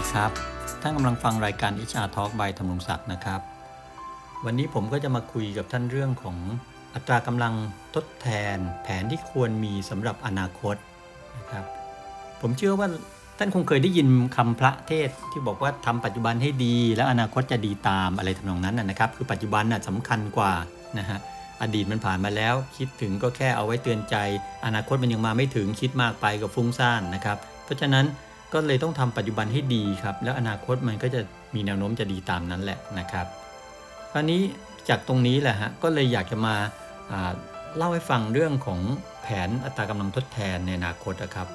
ดีครับ ท่านกำลังฟังรายการ HR Talk by ธรรมรงศักดิ์นะครับ วันนี้ผมก็จะมาคุยกับท่านเรื่องของอัตรากำลังทดแทน แผนที่ควรมีสำหรับอนาคตนะครับ ผมเชื่อว่าท่านคงเคยได้ยินคำพระเทศที่บอกว่าทำปัจจุบันให้ดี แล้วอนาคตจะดีตามอะไรทำนองนั้นนะนะครับ คือปัจจุบันน่ะสำคัญกว่านะฮะอดีตมันผ่านมาแล้ว คิดถึงก็แค่เอาไว้เตือนใจ อนาคตมันยังมาไม่ถึงคิดมากไปก็ฟุ้งซ่านนะครับ เพราะฉะนั้น ก็เลยต้องทำปัจจุบันให้ดีครับ แล้วอนาคตมันก็จะมีแนวโน้มจะดีตามนั้นแหละนะครับ คราวนี้จากตรงนี้แหละฮะก็เลยอยากจะมาเล่าให้ฟังเรื่องของแผนอัตรากำลังทดแทนในอนาคตนะครับ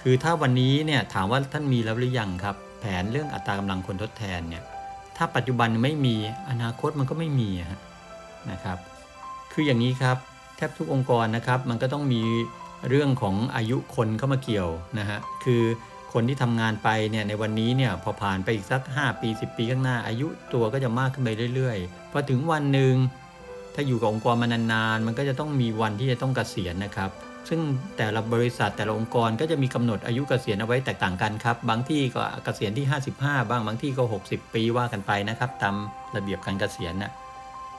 คือถ้าวันนี้เนี่ยถามว่าท่านมีแล้วหรือยังครับ แผนเรื่องอัตรากำลังคนทดแทนเนี่ยถ้าปัจจุบันไม่มีอนาคตมันก็ไม่มีนะครับ คืออย่างนี้ครับแทบทุกองค์กรนะครับ มันก็ต้องมีเรื่องของอายุคนเข้ามาเกี่ยวนะฮะคือ คนที่ทำงานไปเนี่ยในวันนี้เนี่ยพอผ่านไปอีกสัก 5 ปี 10 ปีข้างหน้า อายุตัวก็จะมากขึ้นไปเรื่อยๆพอถึงวันหนึ่งถ้าอยู่กับองค์กรมานานๆ มันก็จะต้องมีวันที่จะต้องเกษียณนะครับ ซึ่งแต่ละบริษัทแต่ละองค์กรก็จะมีกำหนดอายุเกษียณเอาไว้แตกต่างกันครับ บางที่ก็เกษียณที่ 55 บ้างบางที่ก็ 60 ปีว่ากันไปนะครับตามระเบียบการเกษียณน่ะ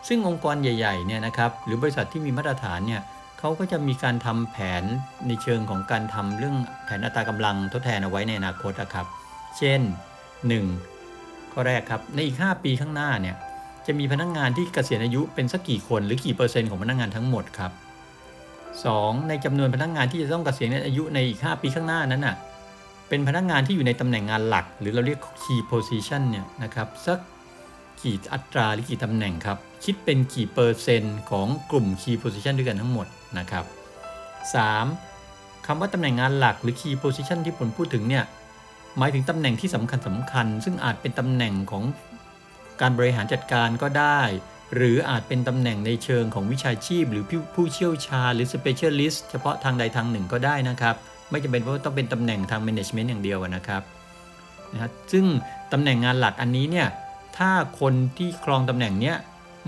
ซึ่งองค์กรใหญ่ๆเนี่ยนะครับหรือบริษัทที่มีมาตรฐานเนี่ย เขาก็จะมีการทำแผนในเชิงของการทำเรื่องแผนอัตรากำลังทดแทนเอาไว้ในอนาคตนะครับ เช่น 1. ข้อแรกครับในอีก 5 ปีข้างหน้าเนี่ยจะมีพนักงงานที่เกษียณอายุเป็นสักกี่คนหรือกี่เปอร์เซ็นต์ของพนักงงานทั้งหมดครับ 2. ในจำนวนพนักงานที่จะต้องเกษียณอายุในอีก 5 ปีข้างหน้านั้นน่ะเป็นพนักงานที่อยู่ในตำแหน่งงานหลัก หรือเราเรียก key position เนี่ยนะครับสัก กี่อัตราหรือกี่ตำแหน่งครับ คิดเป็นกี่เปอร์เซ็นต์ของกลุ่ม Key Position ด้วยกันทั้งหมดนะครับ 3. คำว่าตำแหน่งงานหลักหรือ Key Position ที่ผมพูดถึงเนี่ยหมายถึงตำแหน่งที่สำคัญสำคัญ ซึ่งอาจเป็นตำแหน่งของการบริหารจัดการก็ได้ หรืออาจเป็นตำแหน่งในเชิงของวิชาชีพ หรือผู้ผู้เชี่ยวชาญหรือ Specialist เฉพาะทางใดทางหนึ่งก็ได้นะครับ ไม่จำเป็นว่าต้องเป็นตำแหน่งทาง Management อย่างเดียวนะครับนะซึ่งตำแหน่งงานหลักอันนี้เนี่ย ถ้าคนที่ครองตำแหน่งเนี้ย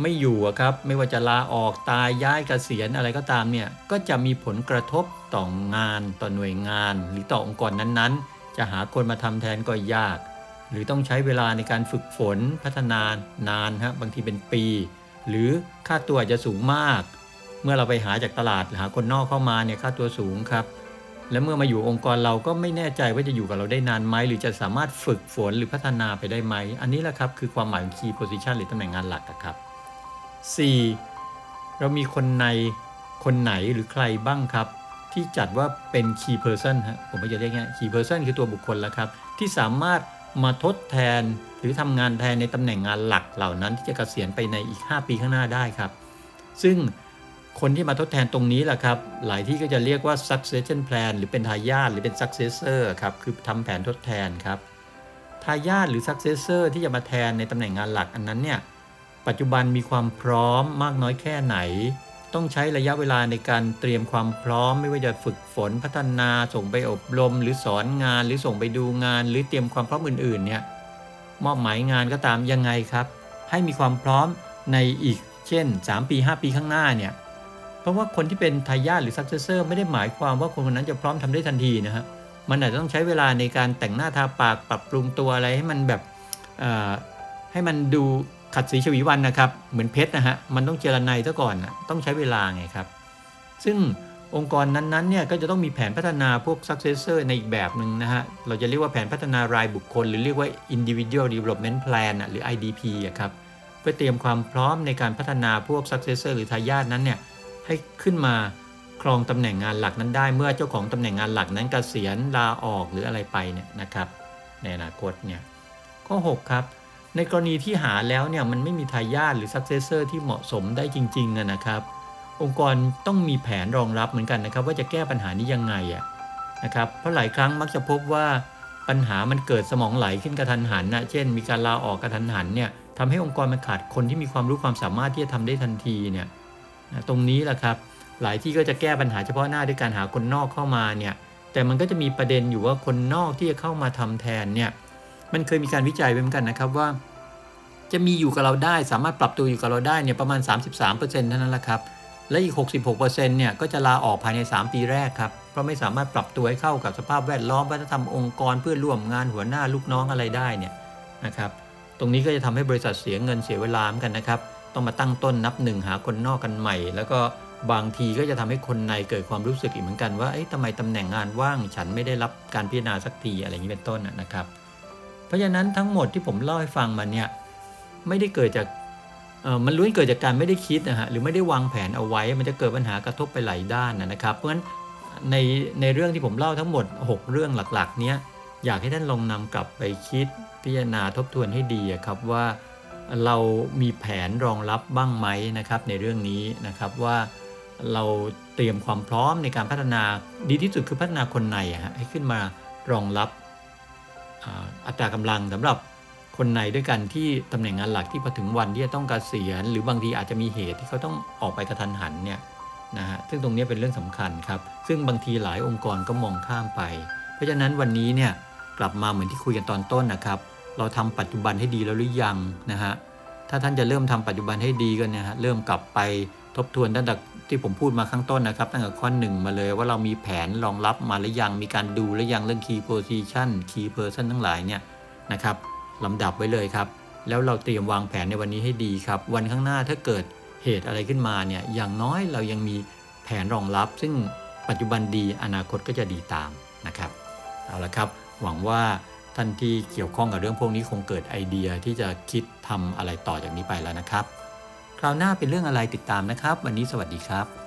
ไม่อยู่ครับไม่ว่าจะลาออกตายย้ายเกษียณอะไรก็ตามเนี่ยก็จะมีผลกระทบต่องานต่อหน่วยงาน หรือต่อองค์กรนั้นๆ จะหาคนมาทำแทนก็ยาก หรือต้องใช้เวลาในการฝึกฝนพัฒนานานฮะบางทีเป็นปี หรือค่าตัวจะสูงมาก เมื่อเราไปหาจากตลาดหาคนนอกเข้ามาเนี่ยค่าตัวสูงครับ และเมื่อมาอยู่องค์กรเราก็ไม่แน่ใจว่าจะอยู่กับเราได้นานไหมหรือจะสามารถฝึกฝนหรือพัฒนาไปได้ไหม อันนี้แหละครับคือความหมายของ key position หรือตำแหน่งงานหลักอะครับ 4. เรามีคนในคนไหนหรือใครบ้างครับ ที่จัดว่าเป็น key person ฮะผมไม่จะเรียกง่าย key person คือตัวบุคคลแล้วครับ ที่สามารถมาทดแทนหรือทำงานแทนในตำแหน่งงานหลักเหล่านั้นที่จะเกษียณไปในอีก 5 ปีข้างหน้าได้ครับ ซึ่ง คนที่มาทดแทนตรงนี้แหละครับ หลายที่ก็จะเรียกว่า succession plan หรือเป็นทายาทหรือเป็น successor ครับ คือทำแผนทดแทนครับ ทายาทหรือ successor ที่จะมาแทนในตำแหน่งงานหลักอันนั้นเนี่ย ปัจจุบันมีความพร้อมมากน้อยแค่ไหน ต้องใช้ระยะเวลาในการเตรียมความพร้อม ไม่ว่าจะฝึกฝนพัฒนา ส่งไปอบรม หรือสอนงาน หรือส่งไปดูงาน หรือเตรียมความพร้อมอื่นๆ เนี่ย มอบหมายงานก็ตามยังไงครับ ให้มีความพร้อมในอีก เช่น 3 ปี 5 ปีข้างหน้าเนี่ย เพราะว่าคนที่เป็นทายาทหรือ successor ไม่ได้หมายความว่าคนคนนั้นจะพร้อมทำได้ทันทีนะฮะมันอาจจะต้องใช้เวลาในการแต่งหน้าทาปากปรับปรุงตัวอะไรให้มันแบบให้มันดูขัดสีฉวีวันนะครับ เหมือนเพชรนะฮะมันต้องเจรไนซะก่อนนะต้องใช้เวลาไงครับ ซึ่งองค์กรนั้นๆเนี่ยก็จะต้องมีแผนพัฒนาพวก successor ในอีกแบบหนึ่งนะฮะ เราจะเรียกว่าแผนพัฒนารายบุคคล หรือเรียกว่า individual development plan หรือ IDP อะครับ เพื่อเตรียมความพร้อมในการพัฒนาพวก successor หรือทายาทนั้นเนี่ย ให้ขึ้นมาครองตำแหน่งงานหลักนั้นได้เมื่อเจ้าของตำแหน่งงานหลักนั้นเกษียณลาออกหรืออะไรไปเนี่ยนะครับ ในอนาคตเนี่ยข้อ6ครับ ในกรณีที่หาแล้วเนี่ยมันไม่มีทายาทหรือ successor ที่เหมาะสมได้จริงๆนะครับ องค์กรต้องมีแผนรองรับเหมือนกันนะครับ ว่าจะแก้ปัญหานี้ยังไงอะนะครับเพราะหลายครั้งมักจะพบว่าปัญหามันเกิดสมองไหลขึ้นกระทันหันนะเช่น มีการลาออกกระทันหันเนี่ยทำให้องค์กรมันขาดคนที่มีความรู้ความสามารถที่จะทำได้ทันทีเนี่ย ตรงนี้แหละครับ หลายที่ก็จะแก้ปัญหาเฉพาะหน้าด้วยการหาคนนอกเข้ามาเนี่ยแต่มันก็จะมีประเด็นอยู่ว่าคนนอกที่จะเข้ามาทำแทนเนี่ยมันเคยมีการวิจัยไว้เหมือนกันนะครับว่า จะมีอยู่กับเราได้สามารถปรับตัวอยู่กับเราได้เนี่ยประมาณ 33%เท่านั้นแหละครับและอีก 66%เนี่ยก็จะลาออกภายใน 3 ปีแรกครับ เพราะไม่สามารถปรับตัวให้เข้ากับสภาพแวดล้อมวัฒนธรรมองค์กรเพื่อร่วมงานหัวหน้าลูกน้องอะไรได้เนี่ยนะครับ ตรงนี้ก็จะทำให้บริษัทเสียเงินเสียเวลาเหมือนกันนะครับ ต้องมาตั้งต้นนับหนึ่งหาคนนอกกันใหม่ แล้วก็บางทีก็จะทำให้คนในเกิดความรู้สึกอีกเหมือนกันว่าเอ๊ะทำไมตำแหน่งงานว่าง ฉันไม่ได้รับการพิจารณาสักทีอะไรอย่างนี้เป็นต้นนะครับ เพราะฉะนั้นทั้งหมดที่ผมเล่าให้ฟังมาเนี่ยไม่ได้เกิดจากเออมันล้วนเกิดจากการไม่ได้คิดนะฮะหรือไม่ได้วางแผนเอาไว้ มันจะเกิดปัญหากระทบไปหลายด้านนะครับ เพราะฉะนั้นในในเรื่องที่ผมเล่าทั้งหมด 6 เรื่องหลักๆ เนี้ยอยากให้ท่านลองนำกลับไปคิดพิจารณาทบทวนให้ดีครับว่า เรามีแผนรองรับบ้างไหมนะครับในเรื่องนี้นะครับว่าเราเตรียมความพร้อมในการพัฒนาดีที่สุดคือพัฒนาคนในฮะให้ขึ้นมารองรับอัตรากำลังสำหรับคนในด้วยกันที่ตำแหน่งงานหลักที่พอถึงวันที่จะต้องกเกษียณหรือบางทีอาจจะมีเหตุที่เขาต้องออกไปกระทันหันเนี่ยนะฮะซึ่งตรงนี้เป็นเรื่องสำคัญครับ ซึ่งบางทีหลายองค์กรก็มองข้ามไป เพราะฉะนั้นวันนี้เนี่ยกลับมาเหมือนที่คุยกันตอนต้นนะครับ เราทำปัจจุบันให้ดีแล้วหรือยังนะฮะถ้าท่านจะเริ่มทำปัจจุบันให้ดีก็เนี่ยฮะเริ่มกลับไปทบทวนตั้งแต่ที่ผมพูดมาข้างต้นนะครับตั้งแต่ข้อหนึ่งมาเลยว่าเรามีแผนรองรับมาหรือยังมีการดูหรือยังเรื่อง key position key person ทั้งหลายเนี่ยนะครับลำดับไว้เลยครับ แล้วเราเตรียมวางแผนในวันนี้ให้ดีครับ วันข้างหน้าถ้าเกิดเหตุอะไรขึ้นมาเนี่ยอย่างน้อยเรายังมีแผนรองรับ ซึ่งปัจจุบันดีอนาคตก็จะดีตามนะครับเอาละครับ หวังว่า ท่านที่เกี่ยวข้องกับเรื่องพวกนี้คงเกิดไอเดียที่จะคิดทำอะไรต่อจากนี้ไปแล้วนะครับ คราวหน้าเป็นเรื่องอะไรติดตามนะครับ วันนี้สวัสดีครับ